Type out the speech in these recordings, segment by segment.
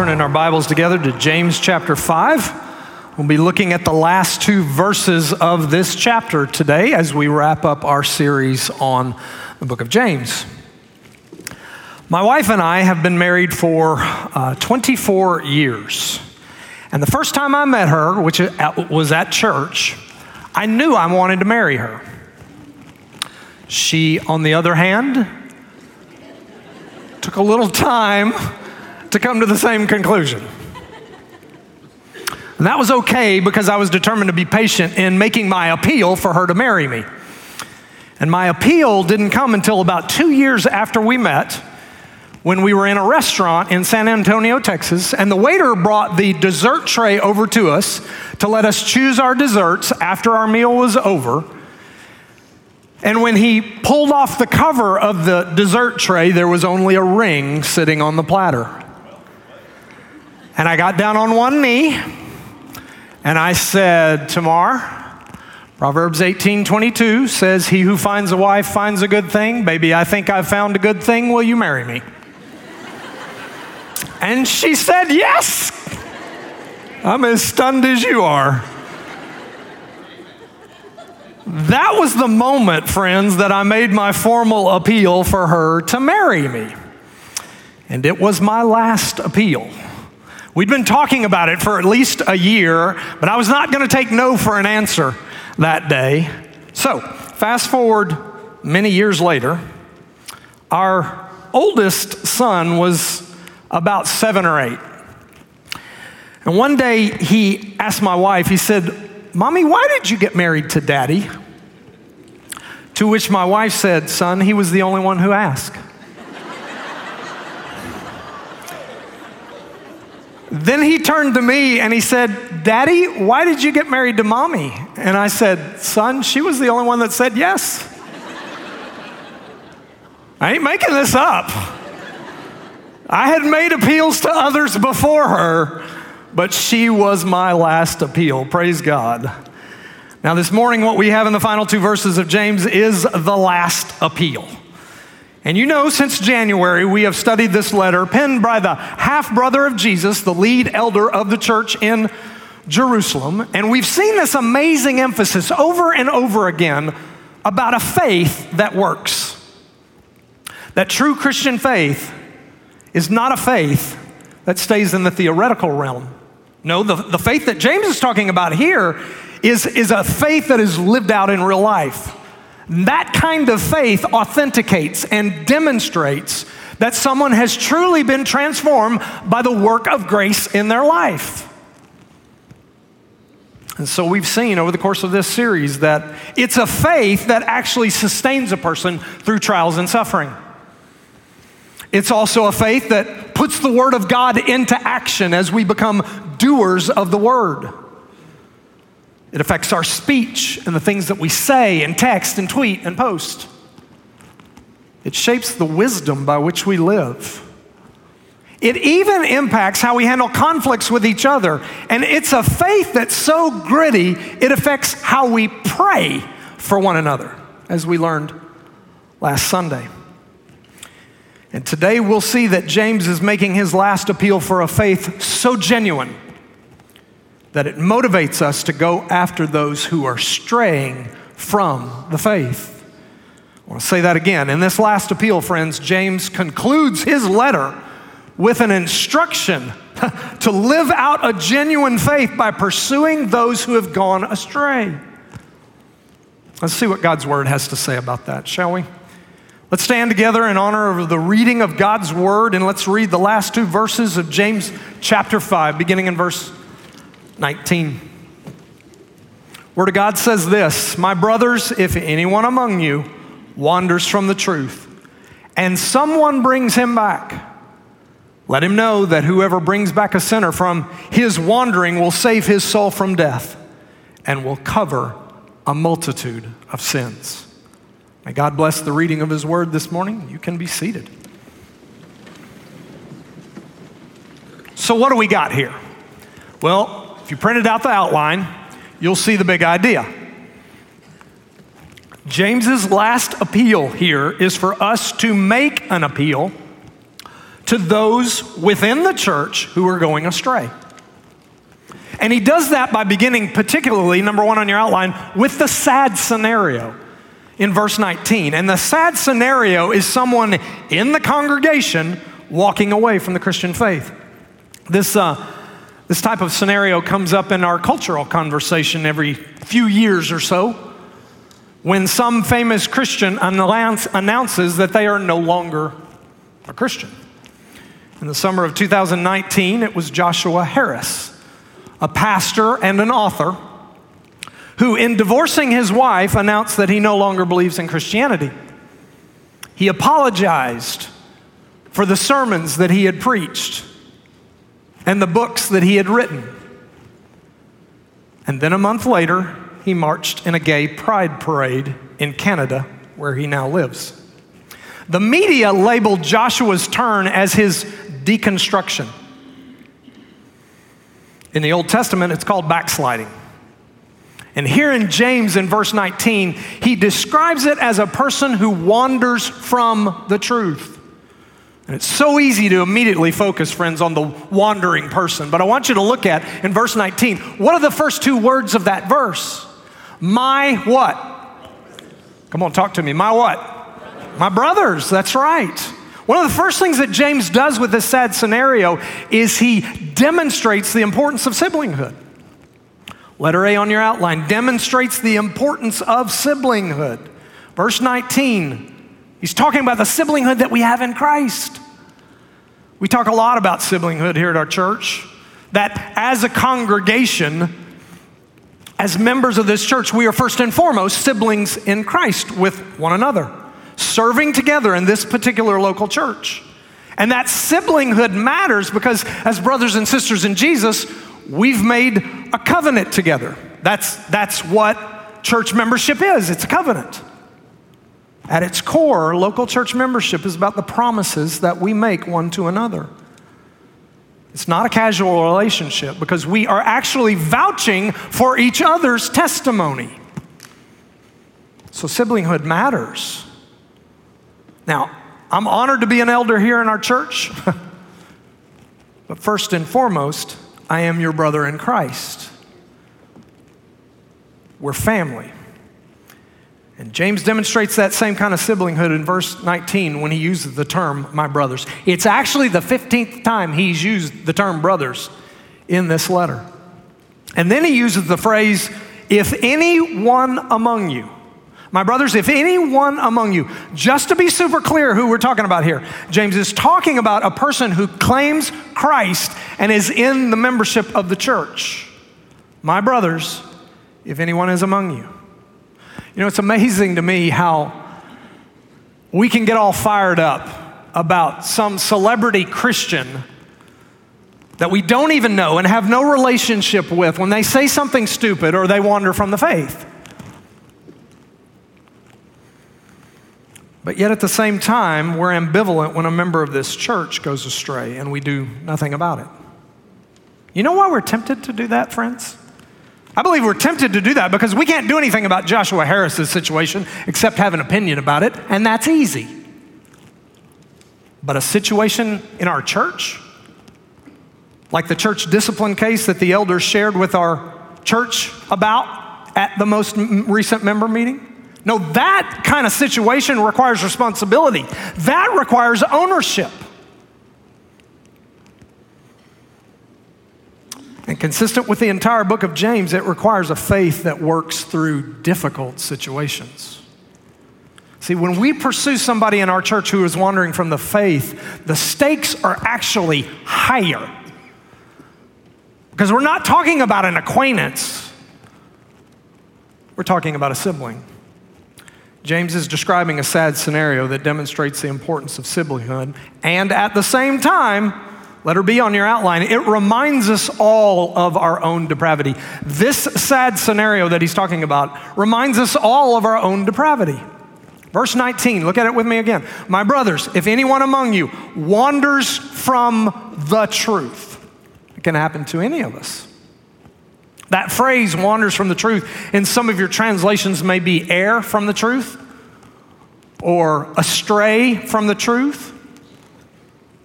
turning our Bibles together to James chapter 5. We'll be looking at the last two verses of this chapter today as we wrap up our series on the book of James. My wife and I have been married for uh, 24 years. And the first time I met her, which was at church, I knew I wanted to marry her. She, on the other hand, took a little time to come to the same conclusion. And that was okay because I was determined to be patient in making my appeal for her to marry me. And my appeal didn't come until about two years after we met when we were in a restaurant in San Antonio, Texas, and the waiter brought the dessert tray over to us to let us choose our desserts after our meal was over. And when he pulled off the cover of the dessert tray, there was only a ring sitting on the platter. And I got down on one knee and I said, Tamar, Proverbs 18 22 says, He who finds a wife finds a good thing. Baby, I think I've found a good thing. Will you marry me? and she said, Yes. I'm as stunned as you are. That was the moment, friends, that I made my formal appeal for her to marry me. And it was my last appeal. We'd been talking about it for at least a year, but I was not going to take no for an answer that day. So, fast forward many years later, our oldest son was about seven or eight. And one day he asked my wife, he said, Mommy, why did you get married to daddy? To which my wife said, Son, he was the only one who asked. Then he turned to me and he said, Daddy, why did you get married to mommy? And I said, Son, she was the only one that said yes. I ain't making this up. I had made appeals to others before her, but she was my last appeal. Praise God. Now, this morning, what we have in the final two verses of James is the last appeal. And you know, since January, we have studied this letter penned by the half brother of Jesus, the lead elder of the church in Jerusalem. And we've seen this amazing emphasis over and over again about a faith that works. That true Christian faith is not a faith that stays in the theoretical realm. No, the, the faith that James is talking about here is, is a faith that is lived out in real life. That kind of faith authenticates and demonstrates that someone has truly been transformed by the work of grace in their life. And so we've seen over the course of this series that it's a faith that actually sustains a person through trials and suffering. It's also a faith that puts the Word of God into action as we become doers of the Word. It affects our speech and the things that we say and text and tweet and post. It shapes the wisdom by which we live. It even impacts how we handle conflicts with each other. And it's a faith that's so gritty, it affects how we pray for one another, as we learned last Sunday. And today we'll see that James is making his last appeal for a faith so genuine that it motivates us to go after those who are straying from the faith. I want to say that again. In this last appeal, friends, James concludes his letter with an instruction to live out a genuine faith by pursuing those who have gone astray. Let's see what God's word has to say about that, shall we? Let's stand together in honor of the reading of God's word and let's read the last two verses of James chapter 5, beginning in verse 19. Word of God says this My brothers, if anyone among you wanders from the truth, and someone brings him back, let him know that whoever brings back a sinner from his wandering will save his soul from death and will cover a multitude of sins. May God bless the reading of his word this morning. You can be seated. So, what do we got here? Well, if you printed out the outline, you'll see the big idea. James's last appeal here is for us to make an appeal to those within the church who are going astray. And he does that by beginning, particularly, number one on your outline, with the sad scenario in verse 19. And the sad scenario is someone in the congregation walking away from the Christian faith. This, uh, this type of scenario comes up in our cultural conversation every few years or so when some famous Christian announce, announces that they are no longer a Christian. In the summer of 2019, it was Joshua Harris, a pastor and an author, who, in divorcing his wife, announced that he no longer believes in Christianity. He apologized for the sermons that he had preached and the books that he had written. And then a month later, he marched in a gay pride parade in Canada, where he now lives. The media labeled Joshua's turn as his deconstruction. In the Old Testament, it's called backsliding. And here in James, in verse 19, he describes it as a person who wanders from the truth. And it's so easy to immediately focus, friends, on the wandering person. But I want you to look at in verse 19, what are the first two words of that verse? My what? Come on, talk to me. My what? My brothers, that's right. One of the first things that James does with this sad scenario is he demonstrates the importance of siblinghood. Letter A on your outline demonstrates the importance of siblinghood. Verse 19, he's talking about the siblinghood that we have in Christ. We talk a lot about siblinghood here at our church, that as a congregation, as members of this church, we are first and foremost siblings in Christ with one another, serving together in this particular local church. And that siblinghood matters because, as brothers and sisters in Jesus, we've made a covenant together. That's, that's what church membership is it's a covenant. At its core, local church membership is about the promises that we make one to another. It's not a casual relationship because we are actually vouching for each other's testimony. So, siblinghood matters. Now, I'm honored to be an elder here in our church, but first and foremost, I am your brother in Christ. We're family. And James demonstrates that same kind of siblinghood in verse 19 when he uses the term my brothers. It's actually the 15th time he's used the term brothers in this letter. And then he uses the phrase, if anyone among you, my brothers, if anyone among you, just to be super clear who we're talking about here, James is talking about a person who claims Christ and is in the membership of the church. My brothers, if anyone is among you. You know, it's amazing to me how we can get all fired up about some celebrity Christian that we don't even know and have no relationship with when they say something stupid or they wander from the faith. But yet at the same time, we're ambivalent when a member of this church goes astray and we do nothing about it. You know why we're tempted to do that, friends? I believe we're tempted to do that because we can't do anything about Joshua Harris's situation except have an opinion about it, and that's easy. But a situation in our church, like the church discipline case that the elders shared with our church about at the most recent member meeting, no, that kind of situation requires responsibility. That requires ownership. And consistent with the entire book of James, it requires a faith that works through difficult situations. See, when we pursue somebody in our church who is wandering from the faith, the stakes are actually higher. Because we're not talking about an acquaintance, we're talking about a sibling. James is describing a sad scenario that demonstrates the importance of siblinghood, and at the same time, Letter B on your outline, it reminds us all of our own depravity. This sad scenario that he's talking about reminds us all of our own depravity. Verse 19, look at it with me again. My brothers, if anyone among you wanders from the truth, it can happen to any of us. That phrase, wanders from the truth, in some of your translations may be err from the truth or astray from the truth.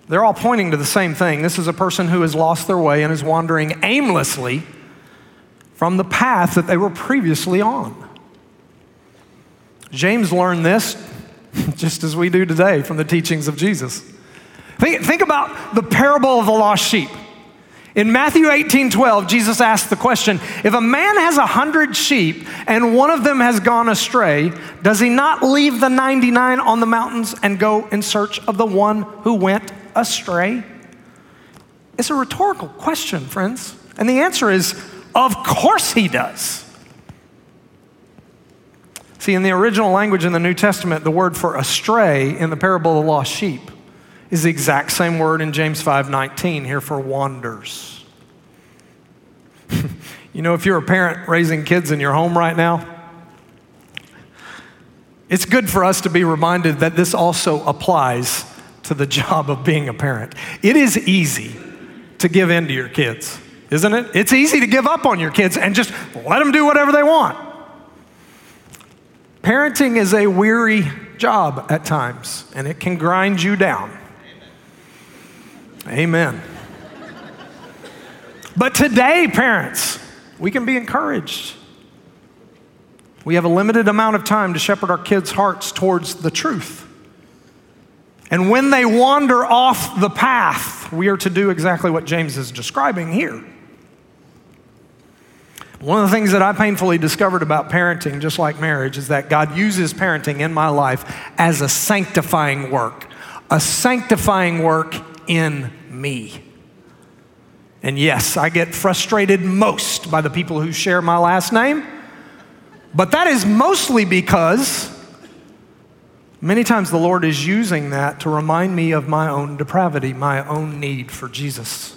They're all pointing to the same thing. This is a person who has lost their way and is wandering aimlessly from the path that they were previously on. James learned this just as we do today from the teachings of Jesus. Think, think about the parable of the lost sheep. In Matthew 18 12, Jesus asked the question If a man has a hundred sheep and one of them has gone astray, does he not leave the 99 on the mountains and go in search of the one who went astray? It's a rhetorical question, friends. And the answer is, of course he does. See, in the original language in the New Testament, the word for astray in the parable of the lost sheep is the exact same word in James 5:19 here for wanders. you know, if you're a parent raising kids in your home right now, it's good for us to be reminded that this also applies to the job of being a parent. It is easy to give in to your kids, isn't it? It's easy to give up on your kids and just let them do whatever they want. Parenting is a weary job at times, and it can grind you down. Amen. but today, parents, we can be encouraged. We have a limited amount of time to shepherd our kids' hearts towards the truth. And when they wander off the path, we are to do exactly what James is describing here. One of the things that I painfully discovered about parenting, just like marriage, is that God uses parenting in my life as a sanctifying work, a sanctifying work in me. And yes, I get frustrated most by the people who share my last name, but that is mostly because many times the Lord is using that to remind me of my own depravity, my own need for Jesus.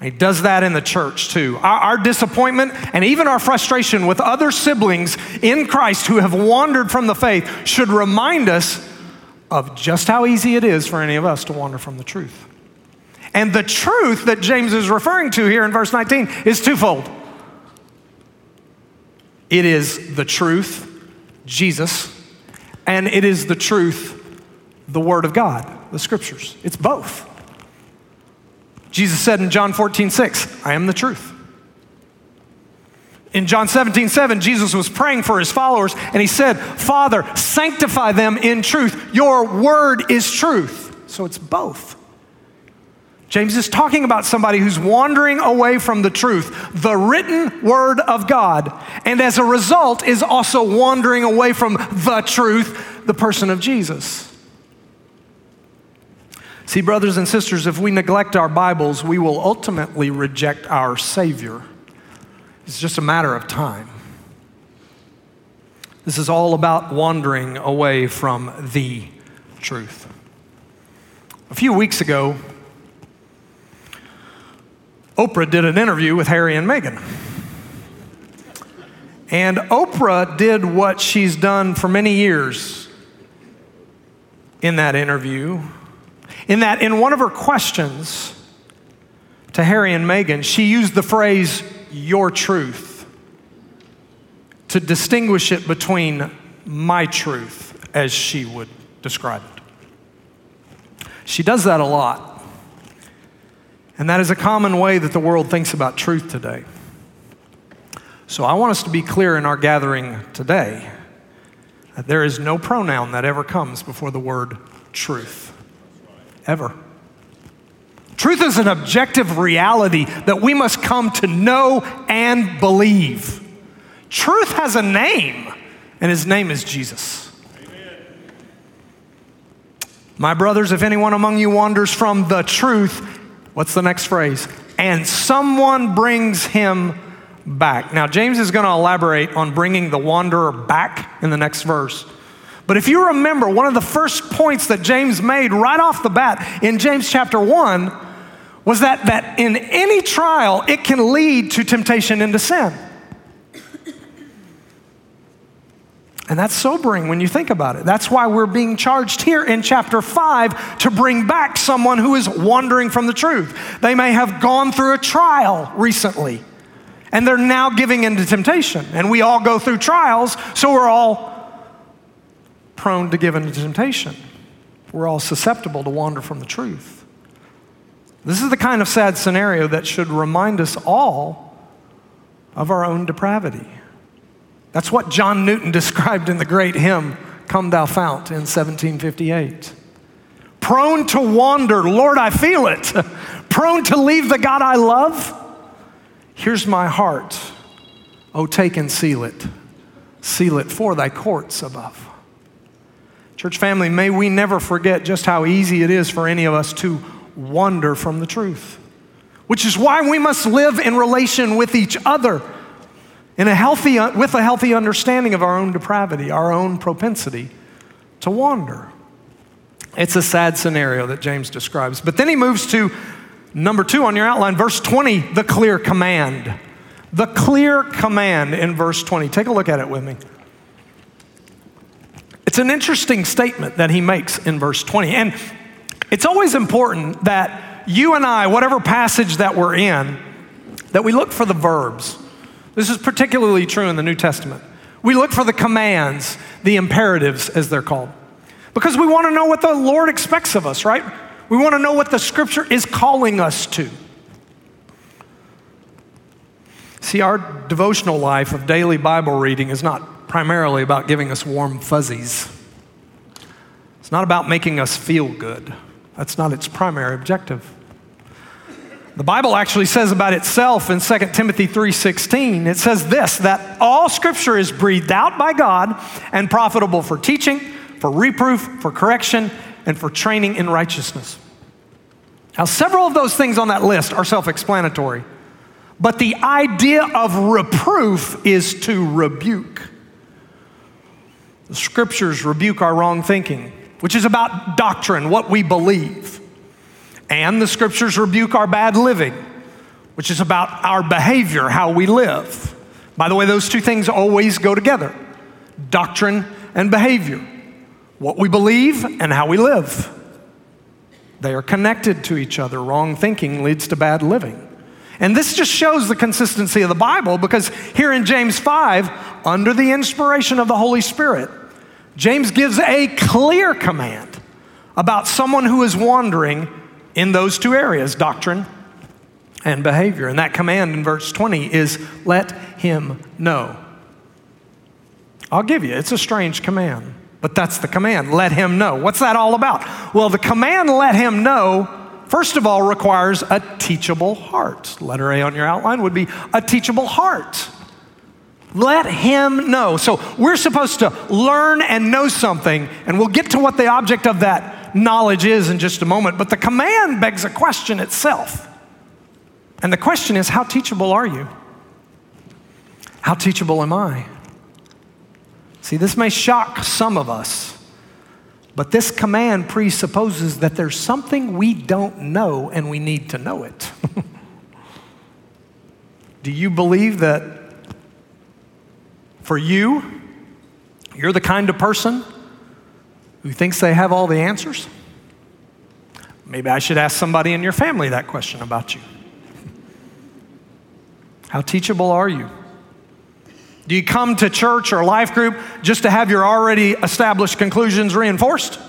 He does that in the church too. Our, our, disappointment and even our frustration with other siblings in Christ who have wandered from the faith should remind us of just how easy it is for any of us to wander from the truth. And the truth that James is referring to here in verse 19 is twofold it is the truth, Jesus, and it is the truth, the Word of God, the Scriptures. It's both. Jesus said in John 14, 6, I am the truth in John 17, 7, Jesus was praying for his followers and he said, Father, sanctify them in truth. Your word is truth. So it's both. James is talking about somebody who's wandering away from the truth, the written word of God, and as a result is also wandering away from the truth, the person of Jesus. See, brothers and sisters, if we neglect our Bibles, we will ultimately reject our Savior. It's just a matter of time. This is all about wandering away from the truth. A few weeks ago, Oprah did an interview with Harry and Meghan. And Oprah did what she's done for many years in that interview, in that in one of her questions to Harry and Meghan, she used the phrase, your truth, to distinguish it between my truth, as she would describe it. She does that a lot. And that is a common way that the world thinks about truth today. So I want us to be clear in our gathering today that there is no pronoun that ever comes before the word truth. Ever. Truth is an objective reality that we must come to know and believe. Truth has a name, and his name is Jesus. Amen. My brothers, if anyone among you wanders from the truth, what's the next phrase? And someone brings him back. Now, James is going to elaborate on bringing the wanderer back in the next verse. But if you remember, one of the first points that James made right off the bat in James chapter 1 was that, that in any trial, it can lead to temptation into sin. And that's sobering when you think about it. That's why we're being charged here in chapter 5 to bring back someone who is wandering from the truth. They may have gone through a trial recently, and they're now giving into temptation. And we all go through trials, so we're all prone to give into temptation. we're all susceptible to wander from the truth. This is the kind of sad scenario that should remind us all of our own depravity. That's what John Newton described in the great hymn, Come Thou Fount, in 1758. Prone to wander, Lord, I feel it. Prone to leave the God I love. Here's my heart. Oh, take and seal it. Seal it for thy courts above. Church family, may we never forget just how easy it is for any of us to wander from the truth, which is why we must live in relation with each other in a healthy, with a healthy understanding of our own depravity, our own propensity to wander. It's a sad scenario that James describes. But then he moves to number two on your outline, verse 20, the clear command. The clear command in verse 20. Take a look at it with me. It's an interesting statement that he makes in verse 20. And it's always important that you and I, whatever passage that we're in, that we look for the verbs. This is particularly true in the New Testament. We look for the commands, the imperatives, as they're called. Because we want to know what the Lord expects of us, right? We want to know what the scripture is calling us to. See, our devotional life of daily Bible reading is not primarily about giving us warm fuzzies. It's not about making us feel good. That's not its primary objective. The Bible actually says about itself in 2 Timothy 3:16, it says this that all scripture is breathed out by God and profitable for teaching, for reproof, for correction, and for training in righteousness. Now, several of those things on that list are self explanatory, but the idea of reproof is to rebuke. The scriptures rebuke our wrong thinking, which is about doctrine, what we believe. And the scriptures rebuke our bad living, which is about our behavior, how we live. By the way, those two things always go together doctrine and behavior what we believe and how we live. They are connected to each other. Wrong thinking leads to bad living. And this just shows the consistency of the Bible because here in James 5, under the inspiration of the Holy Spirit, James gives a clear command about someone who is wandering in those two areas doctrine and behavior. And that command in verse 20 is let him know. I'll give you, it's a strange command. But that's the command let him know. What's that all about? Well, the command let him know, first of all, requires a teachable heart. Letter A on your outline would be a teachable heart. Let him know. So we're supposed to learn and know something, and we'll get to what the object of that knowledge is in just a moment. But the command begs a question itself. And the question is how teachable are you? How teachable am I? See, this may shock some of us, but this command presupposes that there's something we don't know and we need to know it. Do you believe that for you, you're the kind of person who thinks they have all the answers? Maybe I should ask somebody in your family that question about you. How teachable are you? Do you come to church or life group just to have your already established conclusions reinforced?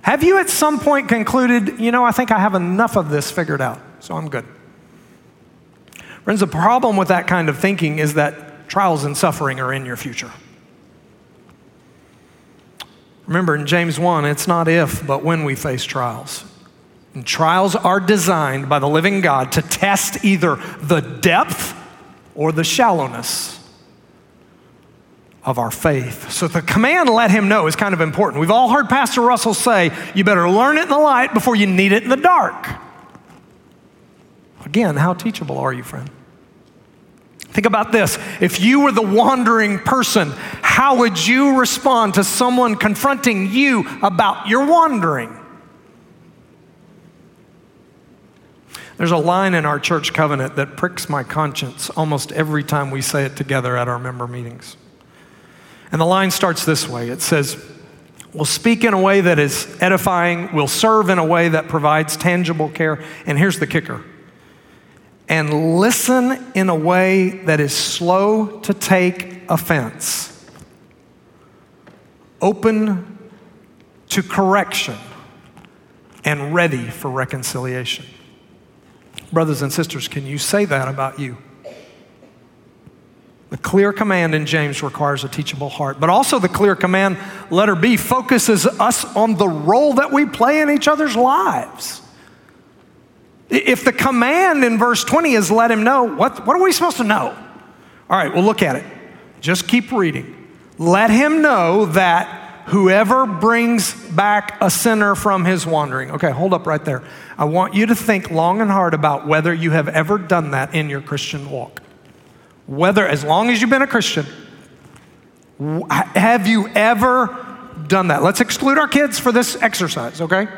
Have you at some point concluded, you know, I think I have enough of this figured out, so I'm good? Friends, the problem with that kind of thinking is that trials and suffering are in your future. Remember in James 1, it's not if, but when we face trials. And trials are designed by the living God to test either the depth or the shallowness of our faith. So the command, let him know, is kind of important. We've all heard Pastor Russell say, you better learn it in the light before you need it in the dark. Again, how teachable are you, friend? Think about this. If you were the wandering person, how would you respond to someone confronting you about your wandering? There's a line in our church covenant that pricks my conscience almost every time we say it together at our member meetings. And the line starts this way it says, We'll speak in a way that is edifying, we'll serve in a way that provides tangible care. And here's the kicker and listen in a way that is slow to take offense. Open to correction and ready for reconciliation. Brothers and sisters, can you say that about you? The clear command in James requires a teachable heart, but also the clear command, letter B, focuses us on the role that we play in each other's lives. If the command in verse 20 is let him know, what, what are we supposed to know? All right, we'll look at it. Just keep reading. Let him know that whoever brings back a sinner from his wandering. Okay, hold up right there. I want you to think long and hard about whether you have ever done that in your Christian walk. Whether, as long as you've been a Christian, have you ever done that? Let's exclude our kids for this exercise, okay?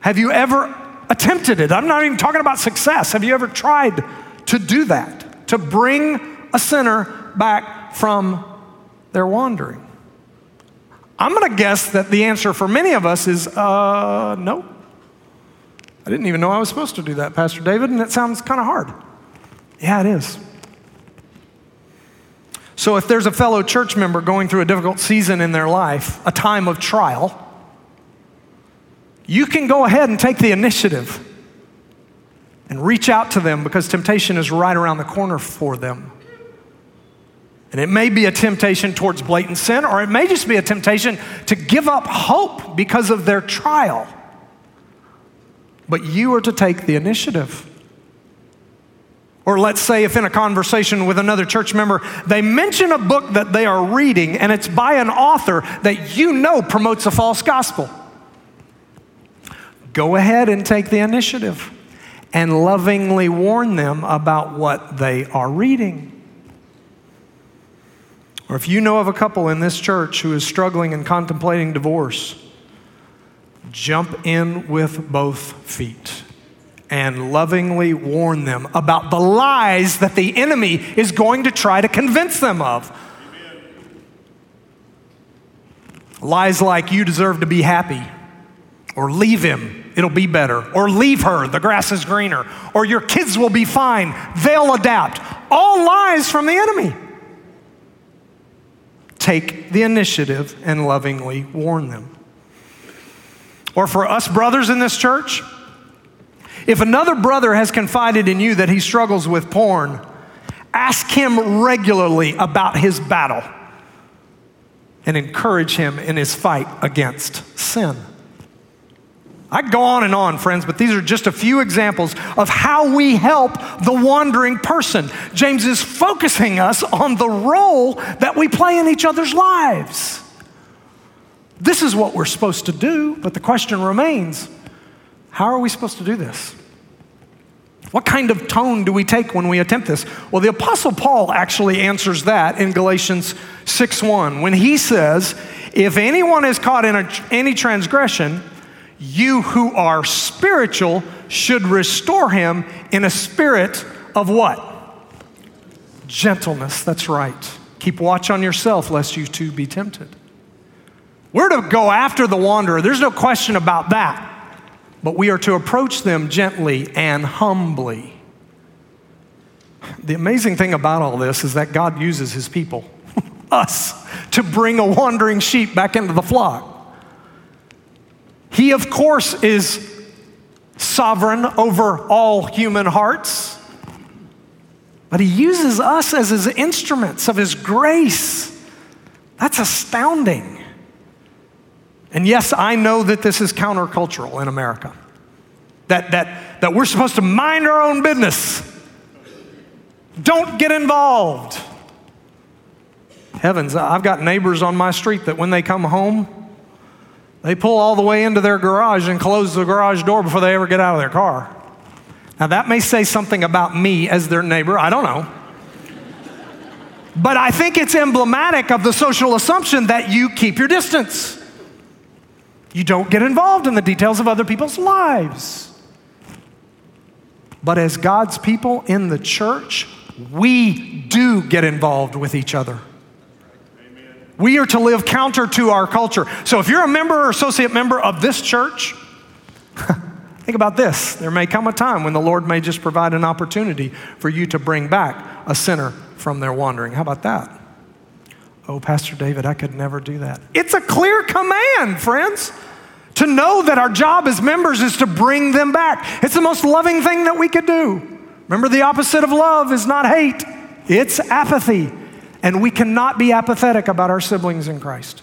Have you ever attempted it? I'm not even talking about success. Have you ever tried to do that? To bring a sinner back from their wandering? I'm going to guess that the answer for many of us is uh, no. I didn't even know I was supposed to do that, Pastor David, and it sounds kind of hard. Yeah, it is. So, if there's a fellow church member going through a difficult season in their life, a time of trial, you can go ahead and take the initiative and reach out to them because temptation is right around the corner for them. And it may be a temptation towards blatant sin, or it may just be a temptation to give up hope because of their trial. But you are to take the initiative. Or let's say, if in a conversation with another church member, they mention a book that they are reading and it's by an author that you know promotes a false gospel. Go ahead and take the initiative and lovingly warn them about what they are reading. Or if you know of a couple in this church who is struggling and contemplating divorce, jump in with both feet and lovingly warn them about the lies that the enemy is going to try to convince them of. Amen. Lies like, you deserve to be happy, or leave him, it'll be better, or leave her, the grass is greener, or your kids will be fine, they'll adapt. All lies from the enemy take the initiative and lovingly warn them. Or for us brothers in this church, if another brother has confided in you that he struggles with porn, ask him regularly about his battle and encourage him in his fight against sin. I go on and on, friends, but these are just a few examples of how we help the wandering person. James is focusing us on the role that we play in each other's lives. This is what we're supposed to do, but the question remains how are we supposed to do this? What kind of tone do we take when we attempt this? Well, the apostle Paul actually answers that in Galatians 6:1 when he says, "If anyone is caught in a, any transgression, you who are spiritual should restore him in a spirit of what? Gentleness. That's right. Keep watch on yourself lest you too be tempted. We're to go after the wanderer. There's no question about that. But we are to approach them gently and humbly. The amazing thing about all this is that God uses his people, us, to bring a wandering sheep back into the flock. He, of course, is sovereign over all human hearts, but He uses us as His instruments of His grace. That's astounding. And yes, I know that this is countercultural in America. That, that, that we're supposed to mind our own business. Don't get involved. Heavens, I've got neighbors on my street that when they come home, they pull all the way into their garage and close the garage door before they ever get out of their car. Now, that may say something about me as their neighbor. I don't know. But I think it's emblematic of the social assumption that you keep your distance. You don't get involved in the details of other people's lives. But as God's people in the church, we do get involved with each other. We are to live counter to our culture. So if you're a member or associate member of this church, think about this. There may come a time when the Lord may just provide an opportunity for you to bring back a sinner from their wandering. How about that? Oh, Pastor David, I could never do that. It's a clear command, friends, to know that our job as members is to bring them back. It's the most loving thing that we could do. Remember, the opposite of love is not hate, it's apathy. And we cannot be apathetic about our siblings in Christ.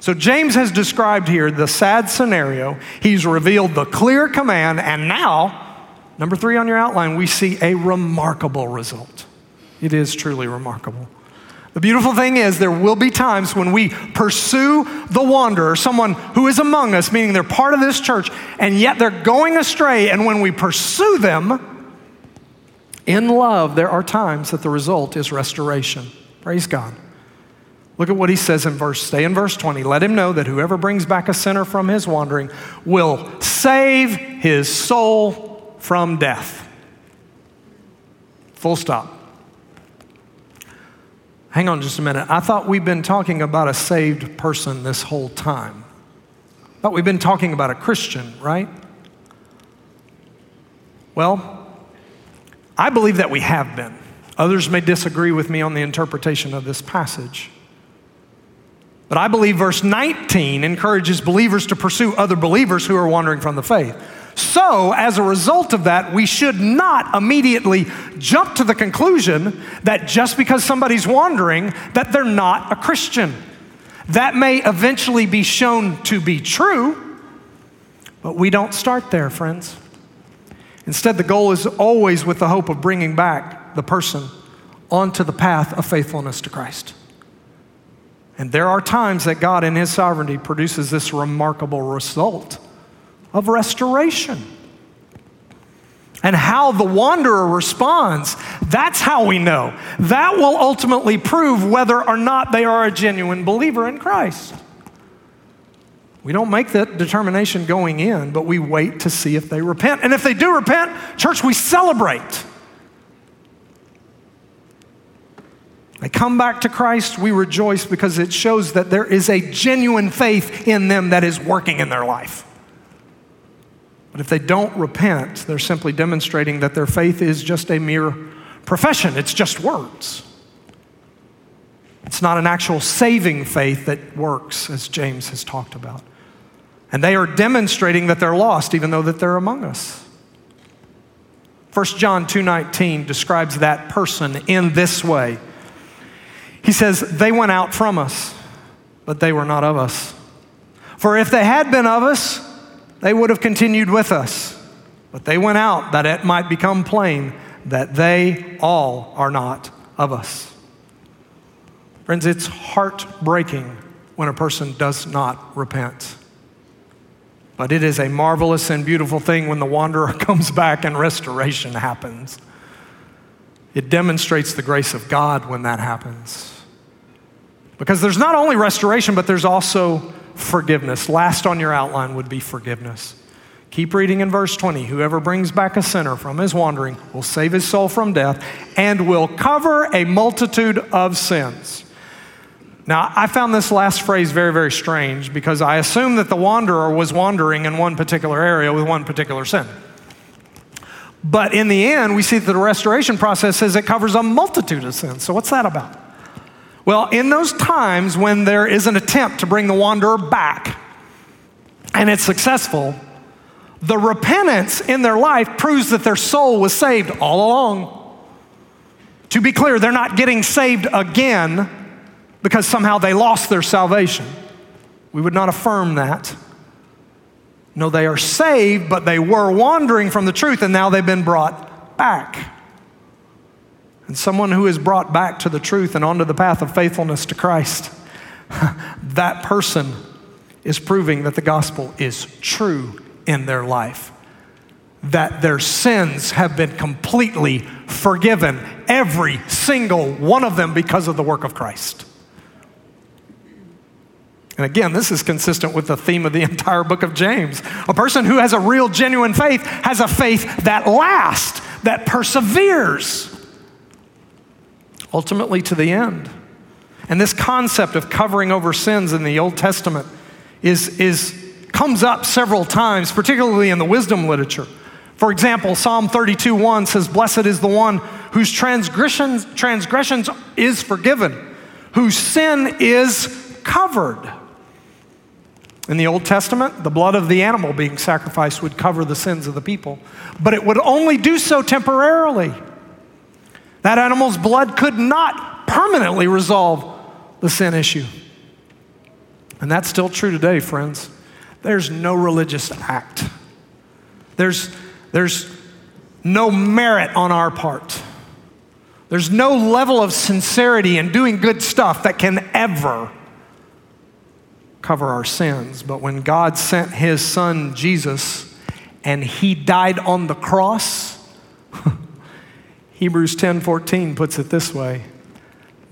So, James has described here the sad scenario. He's revealed the clear command, and now, number three on your outline, we see a remarkable result. It is truly remarkable. The beautiful thing is, there will be times when we pursue the wanderer, someone who is among us, meaning they're part of this church, and yet they're going astray. And when we pursue them in love, there are times that the result is restoration. Praise God. Look at what he says in verse, stay in verse 20. Let him know that whoever brings back a sinner from his wandering will save his soul from death. Full stop. Hang on just a minute. I thought we've been talking about a saved person this whole time. I thought we've been talking about a Christian, right? Well, I believe that we have been. Others may disagree with me on the interpretation of this passage. But I believe verse 19 encourages believers to pursue other believers who are wandering from the faith. So, as a result of that, we should not immediately jump to the conclusion that just because somebody's wandering, that they're not a Christian. That may eventually be shown to be true, but we don't start there, friends. Instead, the goal is always with the hope of bringing back the person onto the path of faithfulness to Christ. And there are times that God, in His sovereignty, produces this remarkable result of restoration. And how the wanderer responds, that's how we know. That will ultimately prove whether or not they are a genuine believer in Christ. We don't make that determination going in, but we wait to see if they repent. And if they do repent, church, we celebrate. They come back to Christ, we rejoice because it shows that there is a genuine faith in them that is working in their life. But if they don't repent, they're simply demonstrating that their faith is just a mere profession, it's just words. It's not an actual saving faith that works, as James has talked about. And they are demonstrating that they're lost, even though that they're among us. 1 John 2:19 describes that person in this way. He says, They went out from us, but they were not of us. For if they had been of us, they would have continued with us. But they went out that it might become plain that they all are not of us. Friends, it's heartbreaking when a person does not repent. But it is a marvelous and beautiful thing when the wanderer comes back and restoration happens. It demonstrates the grace of God when that happens. Because there's not only restoration, but there's also forgiveness. Last on your outline would be forgiveness. Keep reading in verse 20. Whoever brings back a sinner from his wandering will save his soul from death and will cover a multitude of sins. Now, I found this last phrase very, very strange because I assume that the wanderer was wandering in one particular area with one particular sin. But in the end, we see that the restoration process says it covers a multitude of sins. So, what's that about? Well, in those times when there is an attempt to bring the wanderer back and it's successful, the repentance in their life proves that their soul was saved all along. To be clear, they're not getting saved again because somehow they lost their salvation. We would not affirm that. No, they are saved, but they were wandering from the truth and now they've been brought back. And someone who is brought back to the truth and onto the path of faithfulness to Christ, that person is proving that the gospel is true in their life. That their sins have been completely forgiven, every single one of them, because of the work of Christ. And again, this is consistent with the theme of the entire book of James. A person who has a real, genuine faith has a faith that lasts, that perseveres ultimately to the end. And this concept of covering over sins in the Old Testament is, is, comes up several times, particularly in the wisdom literature. For example, Psalm 32 1 says, Blessed is the one whose transgressions, transgressions is forgiven, whose sin is covered. In the Old Testament, the blood of the animal being sacrificed would cover the sins of the people, but it would only do so temporarily. That animal's blood could not permanently resolve the sin issue. And that's still true today, friends. There's no religious act, there's, there's no merit on our part. There's no level of sincerity in doing good stuff that can ever cover our sins. But when God sent his son Jesus and he died on the cross, Hebrews 10:14 puts it this way,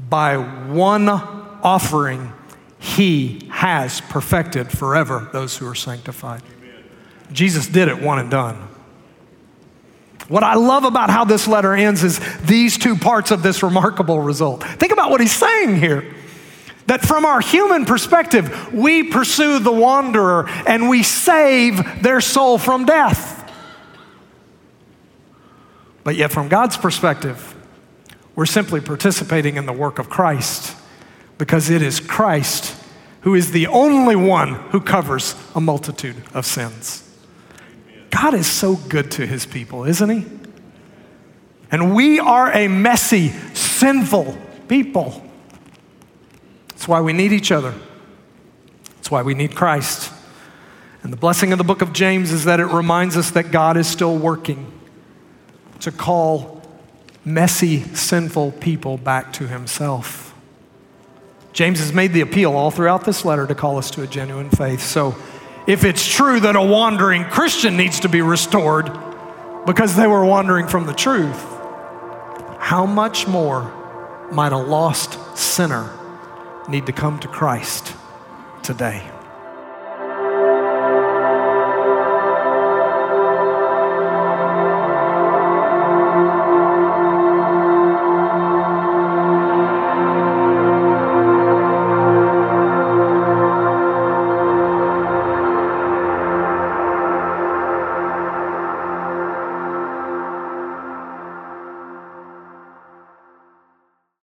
by one offering he has perfected forever those who are sanctified. Amen. Jesus did it one and done. What I love about how this letter ends is these two parts of this remarkable result. Think about what he's saying here. That from our human perspective, we pursue the wanderer and we save their soul from death. But yet, from God's perspective, we're simply participating in the work of Christ because it is Christ who is the only one who covers a multitude of sins. God is so good to his people, isn't he? And we are a messy, sinful people. That's why we need each other. That's why we need Christ. And the blessing of the book of James is that it reminds us that God is still working to call messy, sinful people back to himself. James has made the appeal all throughout this letter to call us to a genuine faith. So, if it's true that a wandering Christian needs to be restored because they were wandering from the truth, how much more might a lost sinner need to come to Christ today?